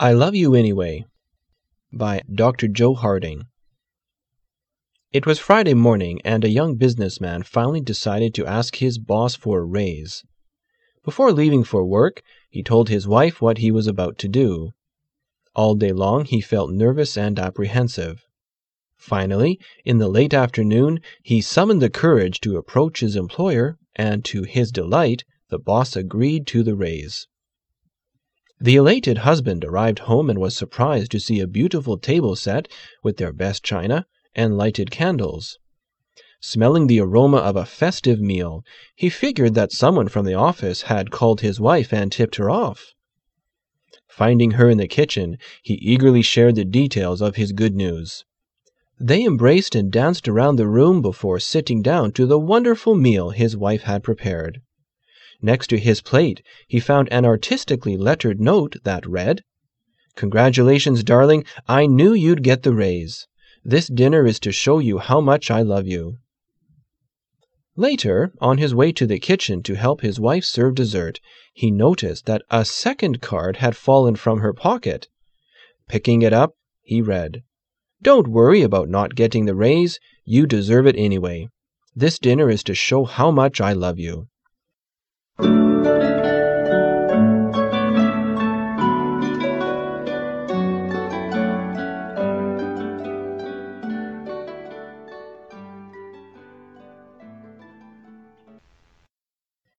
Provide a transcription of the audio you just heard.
I Love You Anyway by Dr. Joe Harding. It was Friday morning, and a young businessman finally decided to ask his boss for a raise. Before leaving for work, he told his wife what he was about to do. All day long, he felt nervous and apprehensive. Finally, in the late afternoon, he summoned the courage to approach his employer, and to his delight, the boss agreed to the raise. The elated husband arrived home and was surprised to see a beautiful table set with their best china and lighted candles. Smelling the aroma of a festive meal, he figured that someone from the office had called his wife and tipped her off. Finding her in the kitchen, he eagerly shared the details of his good news. They embraced and danced around the room before sitting down to the wonderful meal his wife had prepared. Next to his plate, he found an artistically lettered note that read, Congratulations, darling. I knew you'd get the raise. This dinner is to show you how much I love you. Later, on his way to the kitchen to help his wife serve dessert, he noticed that a second card had fallen from her pocket. Picking it up, he read, Don't worry about not getting the raise. You deserve it anyway. This dinner is to show how much I love you. Música